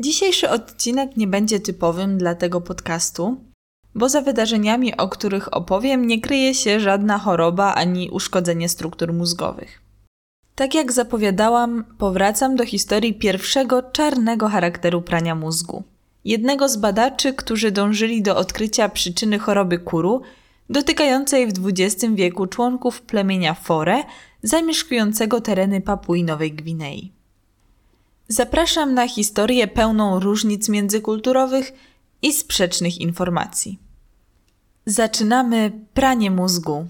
Dzisiejszy odcinek nie będzie typowym dla tego podcastu, bo za wydarzeniami, o których opowiem, nie kryje się żadna choroba ani uszkodzenie struktur mózgowych. Tak jak zapowiadałam, powracam do historii pierwszego czarnego charakteru prania mózgu. Jednego z badaczy, którzy dążyli do odkrycia przyczyny choroby kuru, dotykającej w XX wieku członków plemienia Fore, zamieszkującego tereny Papui Nowej Gwinei. Zapraszam na historię pełną różnic międzykulturowych i sprzecznych informacji. Zaczynamy pranie mózgu.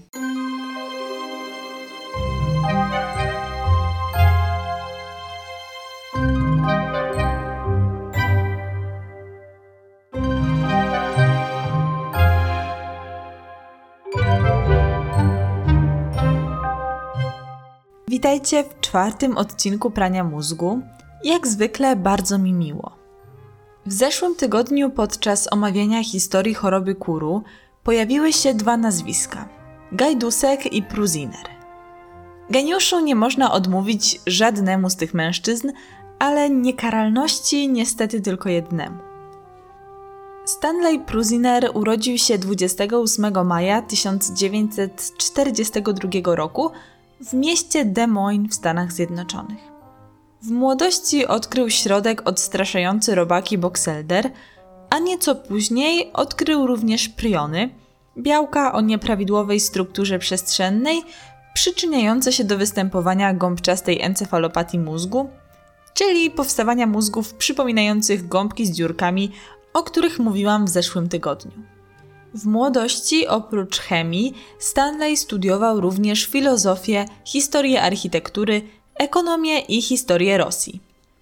Witajcie w czwartym odcinku prania mózgu. Jak zwykle bardzo mi miło. W zeszłym tygodniu podczas omawiania historii choroby kuru pojawiły się dwa nazwiska: Gajdusek i Pruziner. Geniuszu nie można odmówić żadnemu z tych mężczyzn, ale niekaralności niestety tylko jednemu. Stanley Pruziner urodził się 28 maja 1942 roku w mieście Des Moines w Stanach Zjednoczonych. W młodości odkrył środek odstraszający robaki Boxelder, a nieco później odkrył również priony, białka o nieprawidłowej strukturze przestrzennej, przyczyniające się do występowania gąbczastej encefalopatii mózgu, czyli powstawania mózgów przypominających gąbki z dziurkami, o których mówiłam w zeszłym tygodniu. W młodości, oprócz chemii, Stanley studiował również filozofię, historię architektury, ekonomię i historię Rosji.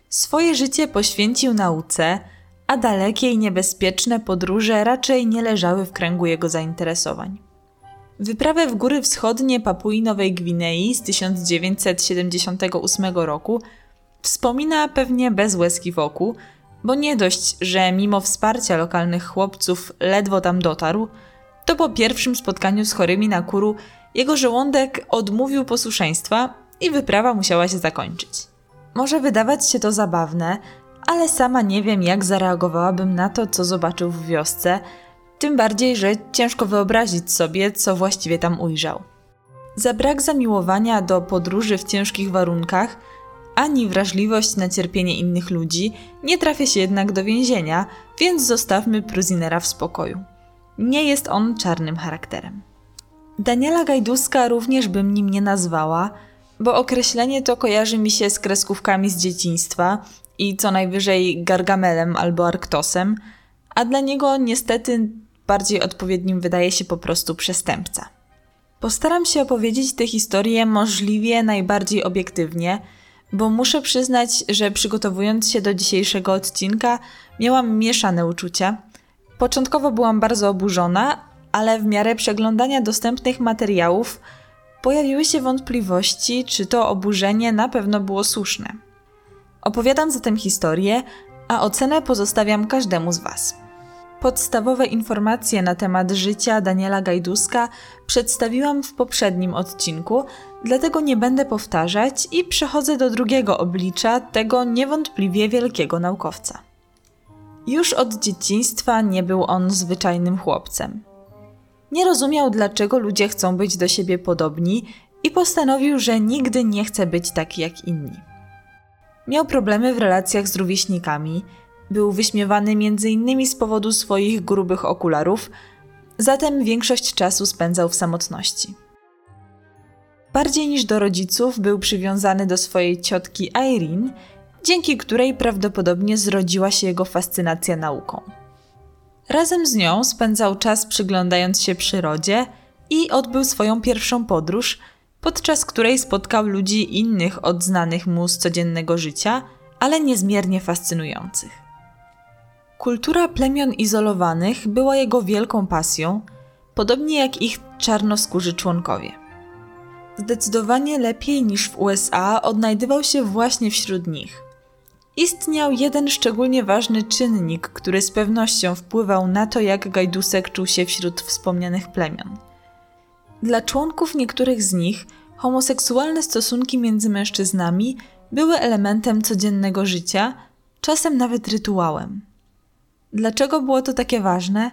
Swoje życie poświęcił nauce, a dalekie i niebezpieczne podróże raczej nie leżały w kręgu jego zainteresowań. Wyprawę w góry wschodnie Papui Nowej Gwinei z 1978 roku wspomina pewnie bez łezki wokół, bo nie dość, że mimo wsparcia lokalnych chłopców ledwo tam dotarł, to po pierwszym spotkaniu z chorymi na kuru jego żołądek odmówił posłuszeństwa i wyprawa musiała się zakończyć. Może wydawać się to zabawne, ale sama nie wiem, jak zareagowałabym na to, co zobaczył w wiosce, tym bardziej, że ciężko wyobrazić sobie, co właściwie tam ujrzał. Za brak zamiłowania do podróży w ciężkich warunkach, ani wrażliwość na cierpienie innych ludzi nie trafia się jednak do więzienia, więc zostawmy Pruzinera w spokoju. Nie jest on czarnym charakterem. Daniela Gajduska również bym nim nie nazwała, bo określenie to kojarzy mi się z kreskówkami z dzieciństwa i co najwyżej Gargamelem albo Arktosem, a dla niego niestety bardziej odpowiednim wydaje się po prostu przestępca. Postaram się opowiedzieć tę historię możliwie najbardziej obiektywnie, bo muszę przyznać, że przygotowując się do dzisiejszego odcinka, miałam mieszane uczucia. Początkowo byłam bardzo oburzona, ale w miarę przeglądania dostępnych materiałów pojawiły się wątpliwości, czy to oburzenie na pewno było słuszne. Opowiadam zatem historię, a ocenę pozostawiam każdemu z Was. Podstawowe informacje na temat życia Daniela Gajduska przedstawiłam w poprzednim odcinku, dlatego nie będę powtarzać i przechodzę do drugiego oblicza tego niewątpliwie wielkiego naukowca. Już od dzieciństwa nie był on zwyczajnym chłopcem. Nie rozumiał, dlaczego ludzie chcą być do siebie podobni i postanowił, że nigdy nie chce być taki jak inni. Miał problemy w relacjach z rówieśnikami, był wyśmiewany m.in. z powodu swoich grubych okularów, zatem większość czasu spędzał w samotności. Bardziej niż do rodziców był przywiązany do swojej ciotki Irene, dzięki której prawdopodobnie zrodziła się jego fascynacja nauką. Razem z nią spędzał czas przyglądając się przyrodzie i odbył swoją pierwszą podróż, podczas której spotkał ludzi innych od znanych mu z codziennego życia, ale niezmiernie fascynujących. Kultura plemion izolowanych była jego wielką pasją, podobnie jak ich czarnoskórzy członkowie. Zdecydowanie lepiej niż w USA odnajdywał się właśnie wśród nich. Istniał jeden szczególnie ważny czynnik, który z pewnością wpływał na to, jak Gajdusek czuł się wśród wspomnianych plemion. Dla członków niektórych z nich homoseksualne stosunki między mężczyznami były elementem codziennego życia, czasem nawet rytuałem. Dlaczego było to takie ważne?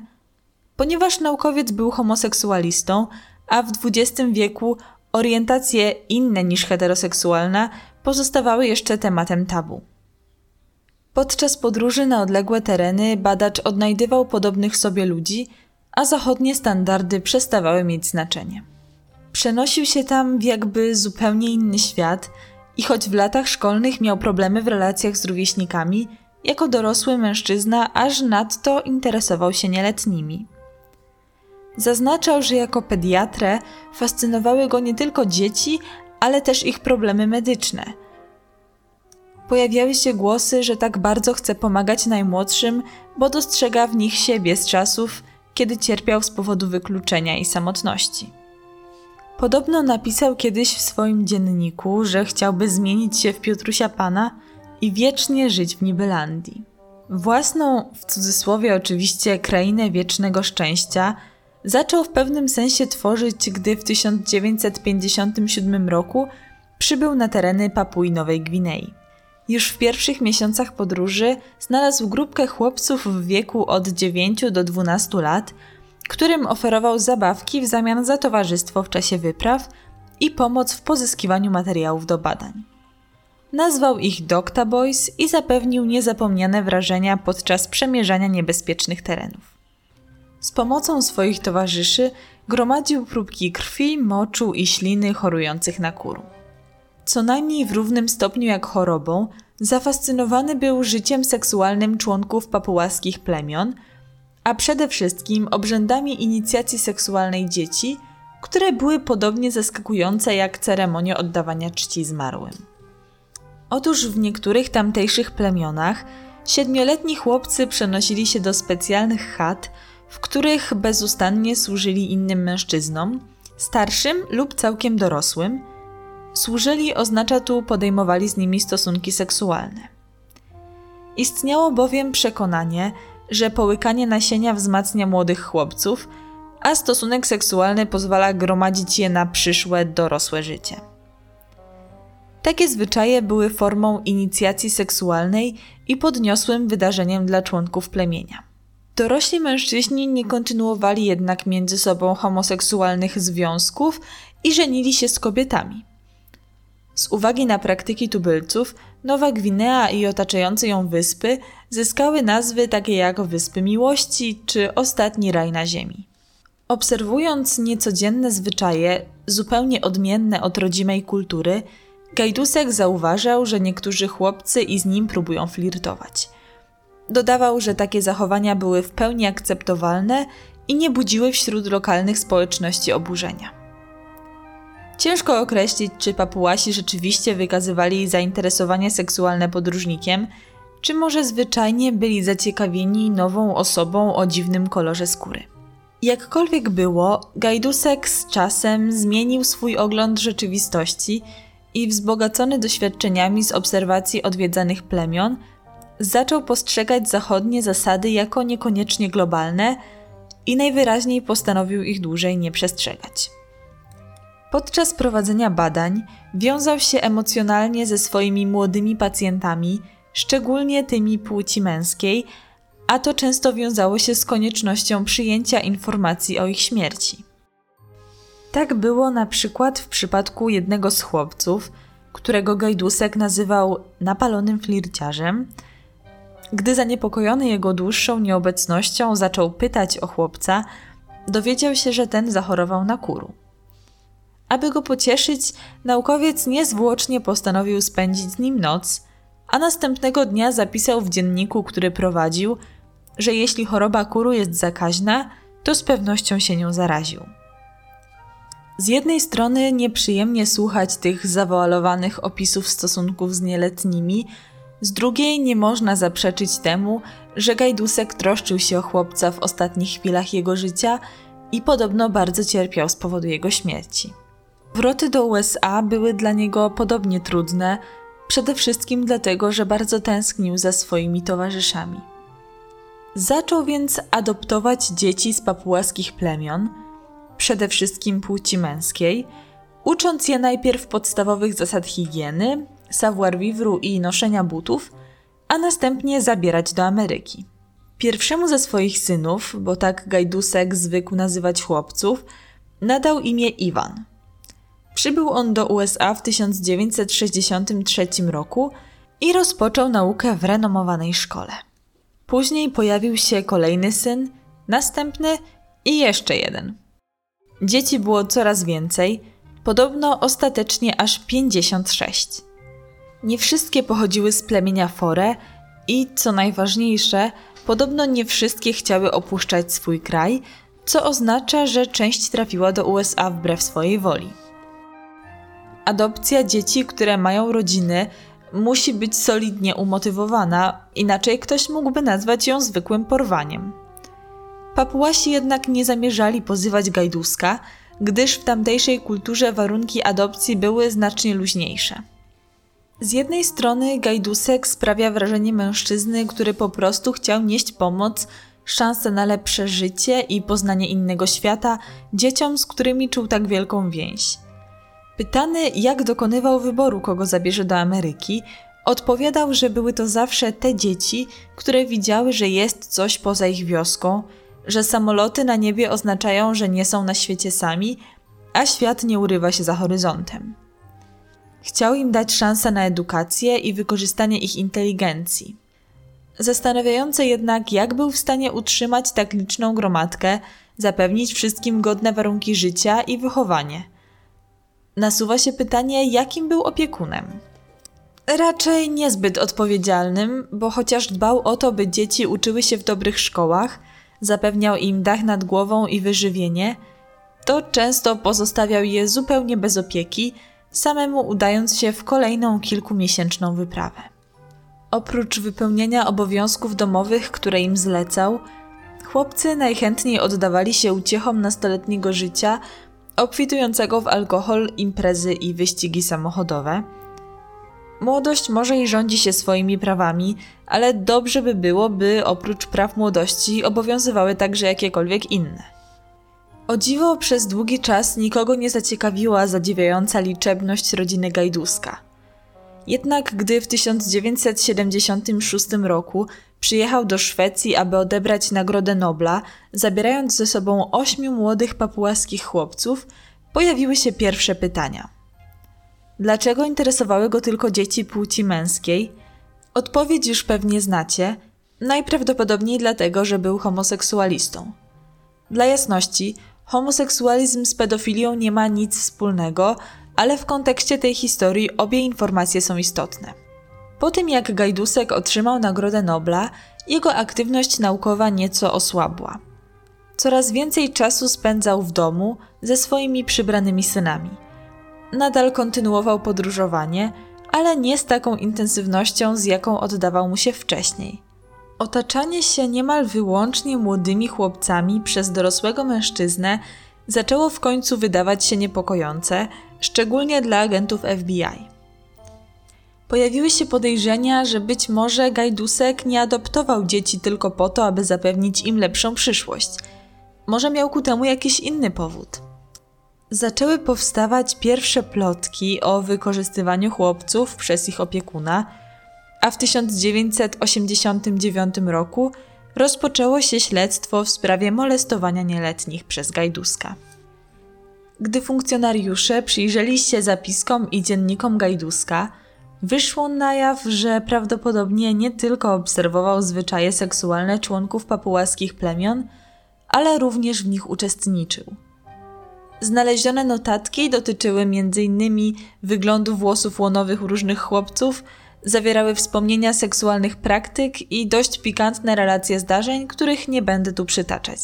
Ponieważ naukowiec był homoseksualistą, a w XX wieku orientacje inne niż heteroseksualna pozostawały jeszcze tematem tabu. Podczas podróży na odległe tereny badacz odnajdywał podobnych sobie ludzi, a zachodnie standardy przestawały mieć znaczenie. Przenosił się tam w jakby zupełnie inny świat i choć w latach szkolnych miał problemy w relacjach z rówieśnikami, jako dorosły mężczyzna aż nadto interesował się nieletnimi. Zaznaczał, że jako pediatrę fascynowały go nie tylko dzieci, ale też ich problemy medyczne. Pojawiały się głosy, że tak bardzo chce pomagać najmłodszym, bo dostrzega w nich siebie z czasów, kiedy cierpiał z powodu wykluczenia i samotności. Podobno napisał kiedyś w swoim dzienniku, że chciałby zmienić się w Piotrusia Pana i wiecznie żyć w Nibelandii. Własną, w cudzysłowie oczywiście, krainę wiecznego szczęścia zaczął w pewnym sensie tworzyć, gdy w 1957 roku przybył na tereny Papui Nowej Gwinei. Już w pierwszych miesiącach podróży znalazł grupkę chłopców w wieku od 9 do 12 lat, którym oferował zabawki w zamian za towarzystwo w czasie wypraw i pomoc w pozyskiwaniu materiałów do badań. Nazwał ich Docta Boys i zapewnił niezapomniane wrażenia podczas przemierzania niebezpiecznych terenów. Z pomocą swoich towarzyszy gromadził próbki krwi, moczu i śliny chorujących na kuru. Co najmniej w równym stopniu jak chorobą, zafascynowany był życiem seksualnym członków papułaskich plemion, a przede wszystkim obrzędami inicjacji seksualnej dzieci, które były podobnie zaskakujące jak ceremonia oddawania czci zmarłym. Otóż w niektórych tamtejszych plemionach siedmioletni chłopcy przenosili się do specjalnych chat, w których bezustannie służyli innym mężczyznom, starszym lub całkiem dorosłym. Służyli oznacza tu podejmowali z nimi stosunki seksualne. Istniało bowiem przekonanie, że połykanie nasienia wzmacnia młodych chłopców, a stosunek seksualny pozwala gromadzić je na przyszłe dorosłe życie. Takie zwyczaje były formą inicjacji seksualnej i podniosłym wydarzeniem dla członków plemienia. Dorośli mężczyźni nie kontynuowali jednak między sobą homoseksualnych związków i żenili się z kobietami. Z uwagi na praktyki tubylców, Nowa Gwinea i otaczające ją wyspy zyskały nazwy takie jak Wyspy Miłości czy Ostatni Raj na Ziemi. Obserwując niecodzienne zwyczaje, zupełnie odmienne od rodzimej kultury, Gajdusek zauważał, że niektórzy chłopcy i z nim próbują flirtować. Dodawał, że takie zachowania były w pełni akceptowalne i nie budziły wśród lokalnych społeczności oburzenia. Ciężko określić, czy papułasi rzeczywiście wykazywali zainteresowanie seksualne podróżnikiem, czy może zwyczajnie byli zaciekawieni nową osobą o dziwnym kolorze skóry. Jakkolwiek było, Gajdusek z czasem zmienił swój ogląd rzeczywistości i wzbogacony doświadczeniami z obserwacji odwiedzanych plemion, zaczął postrzegać zachodnie zasady jako niekoniecznie globalne i najwyraźniej postanowił ich dłużej nie przestrzegać. Podczas prowadzenia badań wiązał się emocjonalnie ze swoimi młodymi pacjentami, szczególnie tymi płci męskiej, a to często wiązało się z koniecznością przyjęcia informacji o ich śmierci. Tak było na przykład w przypadku jednego z chłopców, którego Gajdusek nazywał napalonym flirciarzem. Gdy zaniepokojony jego dłuższą nieobecnością zaczął pytać o chłopca, dowiedział się, że ten zachorował na kuru. Aby go pocieszyć, naukowiec niezwłocznie postanowił spędzić z nim noc, a następnego dnia zapisał w dzienniku, który prowadził, że jeśli choroba kuru jest zakaźna, to z pewnością się nią zaraził. Z jednej strony nieprzyjemnie słuchać tych zawoalowanych opisów stosunków z nieletnimi, z drugiej nie można zaprzeczyć temu, że Gajdusek troszczył się o chłopca w ostatnich chwilach jego życia i podobno bardzo cierpiał z powodu jego śmierci. Wroty do USA były dla niego podobnie trudne, przede wszystkim dlatego, że bardzo tęsknił za swoimi towarzyszami. Zaczął więc adoptować dzieci z papułaskich plemion – przede wszystkim płci męskiej, ucząc je najpierw podstawowych zasad higieny, savoir vivre i noszenia butów, a następnie zabierać do Ameryki. Pierwszemu ze swoich synów, bo tak Gajdusek zwykł nazywać chłopców, nadał imię Iwan. Przybył on do USA w 1963 roku i rozpoczął naukę w renomowanej szkole. Później pojawił się kolejny syn, następny i jeszcze jeden. Dzieci było coraz więcej, podobno ostatecznie aż 56. Nie wszystkie pochodziły z plemienia Fore i, co najważniejsze, podobno nie wszystkie chciały opuszczać swój kraj, co oznacza, że część trafiła do USA wbrew swojej woli. Adopcja dzieci, które mają rodziny, musi być solidnie umotywowana, inaczej ktoś mógłby nazwać ją zwykłym porwaniem. Papuasi jednak nie zamierzali pozywać Gajduska, gdyż w tamtejszej kulturze warunki adopcji były znacznie luźniejsze. Z jednej strony Gajdusek sprawia wrażenie mężczyzny, który po prostu chciał nieść pomoc, szansę na lepsze życie i poznanie innego świata dzieciom, z którymi czuł tak wielką więź. Pytany, jak dokonywał wyboru, kogo zabierze do Ameryki, odpowiadał, że były to zawsze te dzieci, które widziały, że jest coś poza ich wioską, że samoloty na niebie oznaczają, że nie są na świecie sami, a świat nie urywa się za horyzontem. Chciał im dać szansę na edukację i wykorzystanie ich inteligencji. Zastanawiające jednak, jak był w stanie utrzymać tak liczną gromadkę, zapewnić wszystkim godne warunki życia i wychowanie. Nasuwa się pytanie, jakim był opiekunem. Raczej niezbyt odpowiedzialnym, bo chociaż dbał o to, by dzieci uczyły się w dobrych szkołach, zapewniał im dach nad głową i wyżywienie, to często pozostawiał je zupełnie bez opieki, samemu udając się w kolejną kilkumiesięczną wyprawę. Oprócz wypełniania obowiązków domowych, które im zlecał, chłopcy najchętniej oddawali się uciechom nastoletniego życia, obfitującego w alkohol, imprezy i wyścigi samochodowe. Młodość może i rządzi się swoimi prawami, ale dobrze by było, by oprócz praw młodości obowiązywały także jakiekolwiek inne. O dziwo przez długi czas nikogo nie zaciekawiła zadziwiająca liczebność rodziny Gajduska – jednak gdy w 1976 roku przyjechał do Szwecji, aby odebrać Nagrodę Nobla, zabierając ze sobą ośmiu młodych papułaskich chłopców, pojawiły się pierwsze pytania. Dlaczego interesowały go tylko dzieci płci męskiej? Odpowiedź już pewnie znacie. Najprawdopodobniej dlatego, że był homoseksualistą. Dla jasności, homoseksualizm z pedofilią nie ma nic wspólnego, ale w kontekście tej historii obie informacje są istotne. Po tym jak Gajdusek otrzymał Nagrodę Nobla, jego aktywność naukowa nieco osłabła. Coraz więcej czasu spędzał w domu ze swoimi przybranymi synami. Nadal kontynuował podróżowanie, ale nie z taką intensywnością, z jaką oddawał mu się wcześniej. Otaczanie się niemal wyłącznie młodymi chłopcami przez dorosłego mężczyznę zaczęło w końcu wydawać się niepokojące, szczególnie dla agentów FBI. Pojawiły się podejrzenia, że być może Gajdusek nie adoptował dzieci tylko po to, aby zapewnić im lepszą przyszłość. Może miał ku temu jakiś inny powód. Zaczęły powstawać pierwsze plotki o wykorzystywaniu chłopców przez ich opiekuna, a w 1989 roku rozpoczęło się śledztwo w sprawie molestowania nieletnich przez Gajduska. Gdy funkcjonariusze przyjrzeli się zapiskom i dziennikom Gajduska, wyszło na jaw, że prawdopodobnie nie tylko obserwował zwyczaje seksualne członków papułaskich plemion, ale również w nich uczestniczył. Znalezione notatki dotyczyły m.in. wyglądu włosów łonowych różnych chłopców, zawierały wspomnienia seksualnych praktyk i dość pikantne relacje zdarzeń, których nie będę tu przytaczać.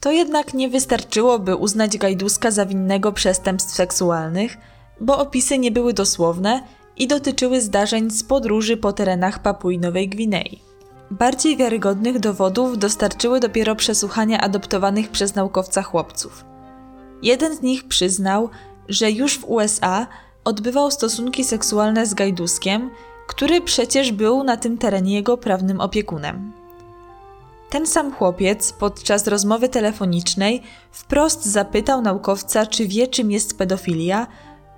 To jednak nie wystarczyło, by uznać Gajduska za winnego przestępstw seksualnych, bo opisy nie były dosłowne i dotyczyły zdarzeń z podróży po terenach Papui Nowej Gwinei. Bardziej wiarygodnych dowodów dostarczyły dopiero przesłuchania adoptowanych przez naukowca chłopców. Jeden z nich przyznał, że już w USA odbywał stosunki seksualne z Gajduskiem, który przecież był na tym terenie jego prawnym opiekunem. Ten sam chłopiec podczas rozmowy telefonicznej wprost zapytał naukowca, czy wie, czym jest pedofilia,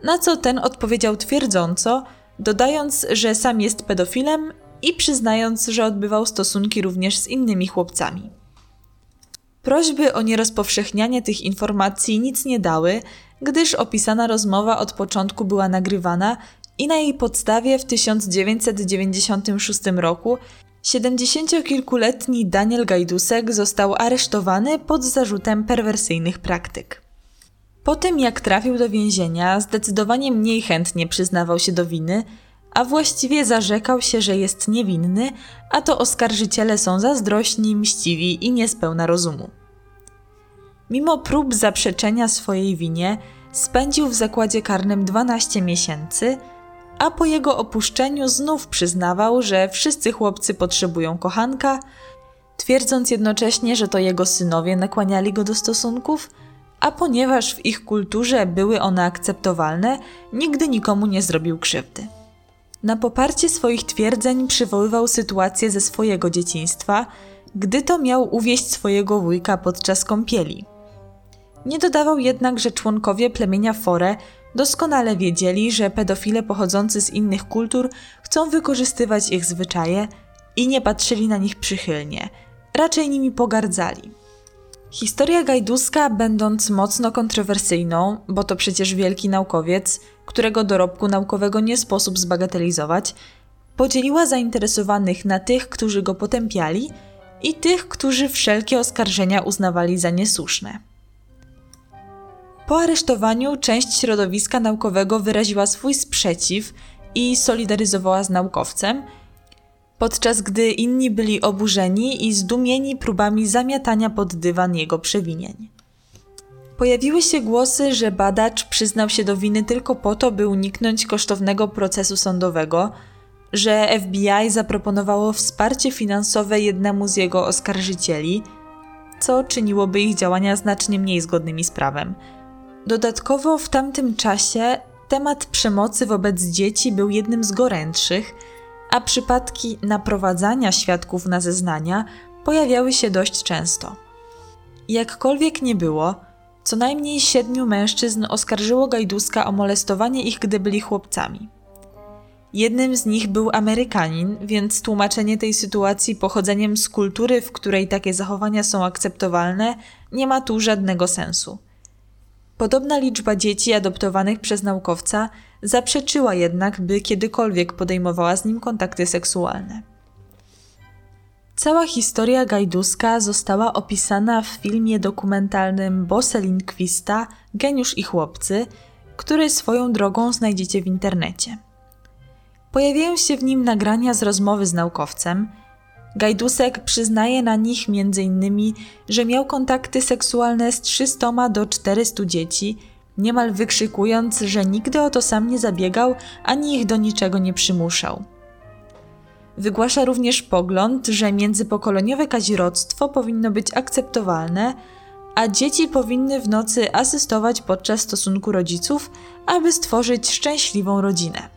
na co ten odpowiedział twierdząco, dodając, że sam jest pedofilem i przyznając, że odbywał stosunki również z innymi chłopcami. Prośby o nierozpowszechnianie tych informacji nic nie dały, gdyż opisana rozmowa od początku była nagrywana i na jej podstawie w 1996 roku 70-kilkuletni Daniel Gajdusek został aresztowany pod zarzutem perwersyjnych praktyk. Po tym jak trafił do więzienia, zdecydowanie mniej chętnie przyznawał się do winy, a właściwie zarzekał się, że jest niewinny, a to oskarżyciele są zazdrośni, mściwi i niespełna rozumu. Mimo prób zaprzeczenia swojej winie, spędził w zakładzie karnym 12 miesięcy, a po jego opuszczeniu znów przyznawał, że wszyscy chłopcy potrzebują kochanka, twierdząc jednocześnie, że to jego synowie nakłaniali go do stosunków, a ponieważ w ich kulturze były one akceptowalne, nigdy nikomu nie zrobił krzywdy. Na poparcie swoich twierdzeń przywoływał sytuację ze swojego dzieciństwa, gdy to miał uwieść swojego wujka podczas kąpieli. Nie dodawał jednak, że członkowie plemienia Fore doskonale wiedzieli, że pedofile pochodzący z innych kultur chcą wykorzystywać ich zwyczaje i nie patrzyli na nich przychylnie, raczej nimi pogardzali. Historia Gajduska, będąc mocno kontrowersyjną, bo to przecież wielki naukowiec, którego dorobku naukowego nie sposób zbagatelizować, podzieliła zainteresowanych na tych, którzy go potępiali i tych, którzy wszelkie oskarżenia uznawali za niesłuszne. Po aresztowaniu część środowiska naukowego wyraziła swój sprzeciw i solidaryzowała z naukowcem, podczas gdy inni byli oburzeni i zdumieni próbami zamiatania pod dywan jego przewinień. Pojawiły się głosy, że badacz przyznał się do winy tylko po to, by uniknąć kosztownego procesu sądowego, że FBI zaproponowało wsparcie finansowe jednemu z jego oskarżycieli, co czyniłoby ich działania znacznie mniej zgodnymi z prawem. Dodatkowo w tamtym czasie temat przemocy wobec dzieci był jednym z gorętszych, a przypadki naprowadzania świadków na zeznania pojawiały się dość często. Jakkolwiek nie było, co najmniej siedmiu mężczyzn oskarżyło Gajduska o molestowanie ich, gdy byli chłopcami. Jednym z nich był Amerykanin, więc tłumaczenie tej sytuacji pochodzeniem z kultury, w której takie zachowania są akceptowalne, nie ma tu żadnego sensu. Podobna liczba dzieci adoptowanych przez naukowca zaprzeczyła jednak, by kiedykolwiek podejmowała z nim kontakty seksualne. Cała historia Gajduska została opisana w filmie dokumentalnym Bosse Lindquista Geniusz i chłopcy, który swoją drogą znajdziecie w internecie. Pojawiają się w nim nagrania z rozmowy z naukowcem. Gajdusek przyznaje na nich m.in., że miał kontakty seksualne z 300 do 400 dzieci, niemal wykrzykując, że nigdy o to sam nie zabiegał ani ich do niczego nie przymuszał. Wygłasza również pogląd, że międzypokoleniowe kazirodztwo powinno być akceptowalne, a dzieci powinny w nocy asystować podczas stosunku rodziców, aby stworzyć szczęśliwą rodzinę.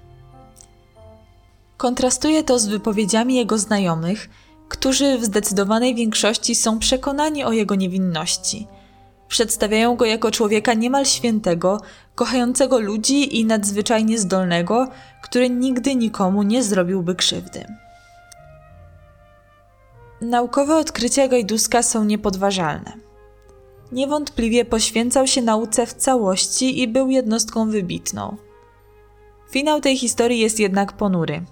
Kontrastuje to z wypowiedziami jego znajomych, którzy w zdecydowanej większości są przekonani o jego niewinności. Przedstawiają go jako człowieka niemal świętego, kochającego ludzi i nadzwyczajnie zdolnego, który nigdy nikomu nie zrobiłby krzywdy. Naukowe odkrycia Gajduska są niepodważalne. Niewątpliwie poświęcał się nauce w całości i był jednostką wybitną. Finał tej historii jest jednak ponury.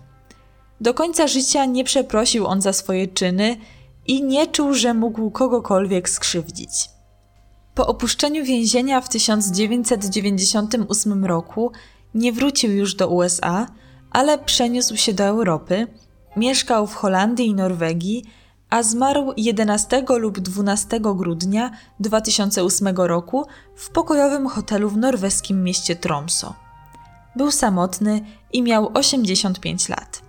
Do końca życia nie przeprosił on za swoje czyny i nie czuł, że mógł kogokolwiek skrzywdzić. Po opuszczeniu więzienia w 1998 roku nie wrócił już do USA, ale przeniósł się do Europy, mieszkał w Holandii i Norwegii a zmarł 11 lub 12 grudnia 2008 roku w pokojowym hotelu w norweskim mieście Tromso. Był samotny i miał 85 lat.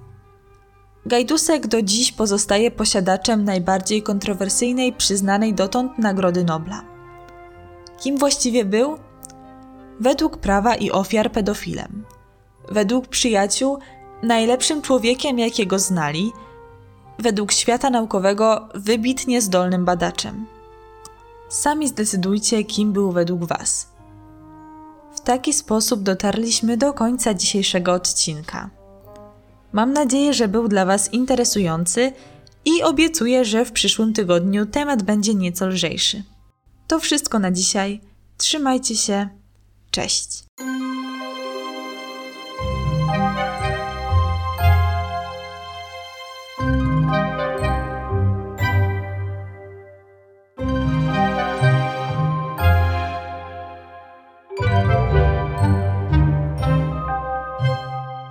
Gajdusek do dziś pozostaje posiadaczem najbardziej kontrowersyjnej przyznanej dotąd Nagrody Nobla. Kim właściwie był? Według prawa i ofiar pedofilem. Według przyjaciół najlepszym człowiekiem, jakiego znali – według świata naukowego wybitnie zdolnym badaczem. Sami zdecydujcie, kim był według Was. W taki sposób dotarliśmy do końca dzisiejszego odcinka. Mam nadzieję, że był dla Was interesujący i obiecuję, że w przyszłym tygodniu temat będzie nieco lżejszy. To wszystko na dzisiaj. Trzymajcie się. Cześć.